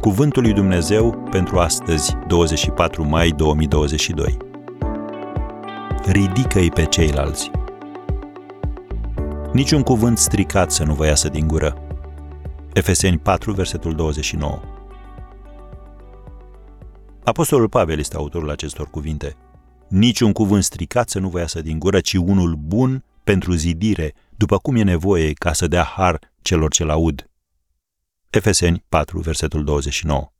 Cuvântul lui Dumnezeu pentru astăzi, 24 mai 2022. Ridică-i pe ceilalți. Niciun cuvânt stricat să nu vă iasă din gură. Efeseni 4, versetul 29. Apostolul Pavel este autorul acestor cuvinte. Niciun cuvânt stricat să nu vă iasă din gură, ci unul bun pentru zidire, după cum e nevoie ca să dea har celor ce-l aud. Efeseni 4, versetul 29.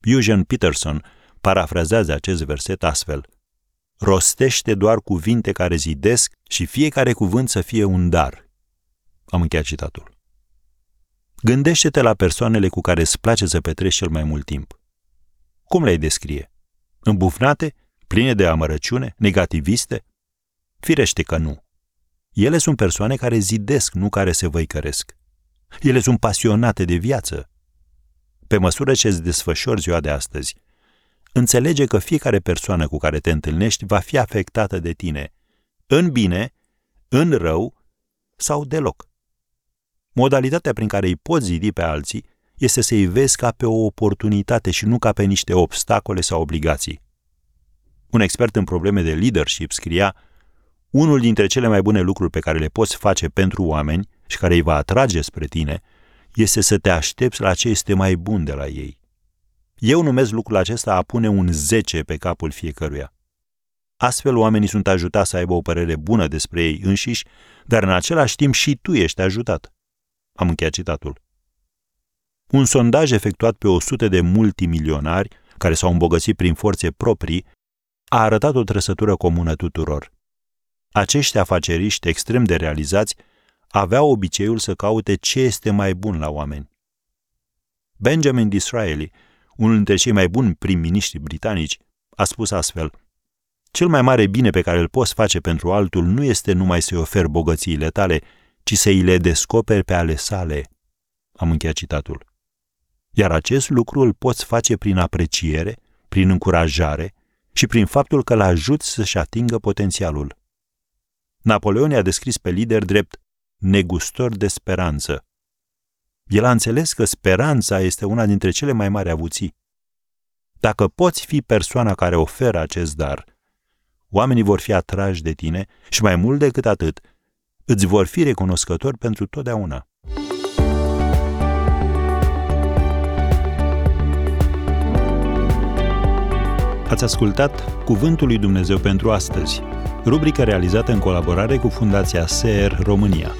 Eugene Peterson parafrazează acest verset astfel. Rostește doar cuvinte care zidesc și fiecare cuvânt să fie un dar. Am încheiat citatul. Gândește-te la persoanele cu care îți place să petreci cel mai mult timp. Cum le-ai descrie? Îmbufnate? Pline de amărăciune? Negativiste? Firește că nu. Ele sunt persoane care zidesc, nu care se văicăresc. Ele sunt pasionate de viață. Pe măsură ce îți desfășori ziua de astăzi, înțelege că fiecare persoană cu care te întâlnești va fi afectată de tine, în bine, în rău sau deloc. Modalitatea prin care îi poți zidi pe alții este să-i vezi ca pe o oportunitate și nu ca pe niște obstacole sau obligații. Un expert în probleme de leadership scria unul dintre cele mai bune lucruri pe care le poți face pentru oameni și care îi va atrage spre tine este să te aștepți la ce este mai bun de la ei. Eu numesc lucrul acesta a pune un 10 pe capul fiecăruia. Astfel, oamenii sunt ajutați să aibă o părere bună despre ei înșiși, dar în același timp și tu ești ajutat. Am încheiat citatul. Un sondaj efectuat pe 100 de multimilionari care s-au îmbogățit prin forțe proprii a arătat o trăsătură comună tuturor. Acești afaceriști extrem de realizați aveau obiceiul să caute ce este mai bun la oameni. Benjamin Disraeli, unul dintre cei mai buni prim-miniștri britanici, a spus astfel Cel mai mare bine pe care îl poți face pentru altul nu este numai să-i oferi bogățiile tale, ci să îi le descoperi pe ale sale. Am încheiat citatul. Iar acest lucru îl poți face prin apreciere, prin încurajare și prin faptul că îl ajuți să-și atingă potențialul. Napoleon i-a descris pe lider drept negustor de speranță. El a înțeles că speranța este una dintre cele mai mari avuții. Dacă poți fi persoana care oferă acest dar, oamenii vor fi atrași de tine și mai mult decât atât, îți vor fi recunoscători pentru totdeauna. Ați ascultat Cuvântul lui Dumnezeu pentru astăzi, rubrica realizată în colaborare cu Fundația SER România.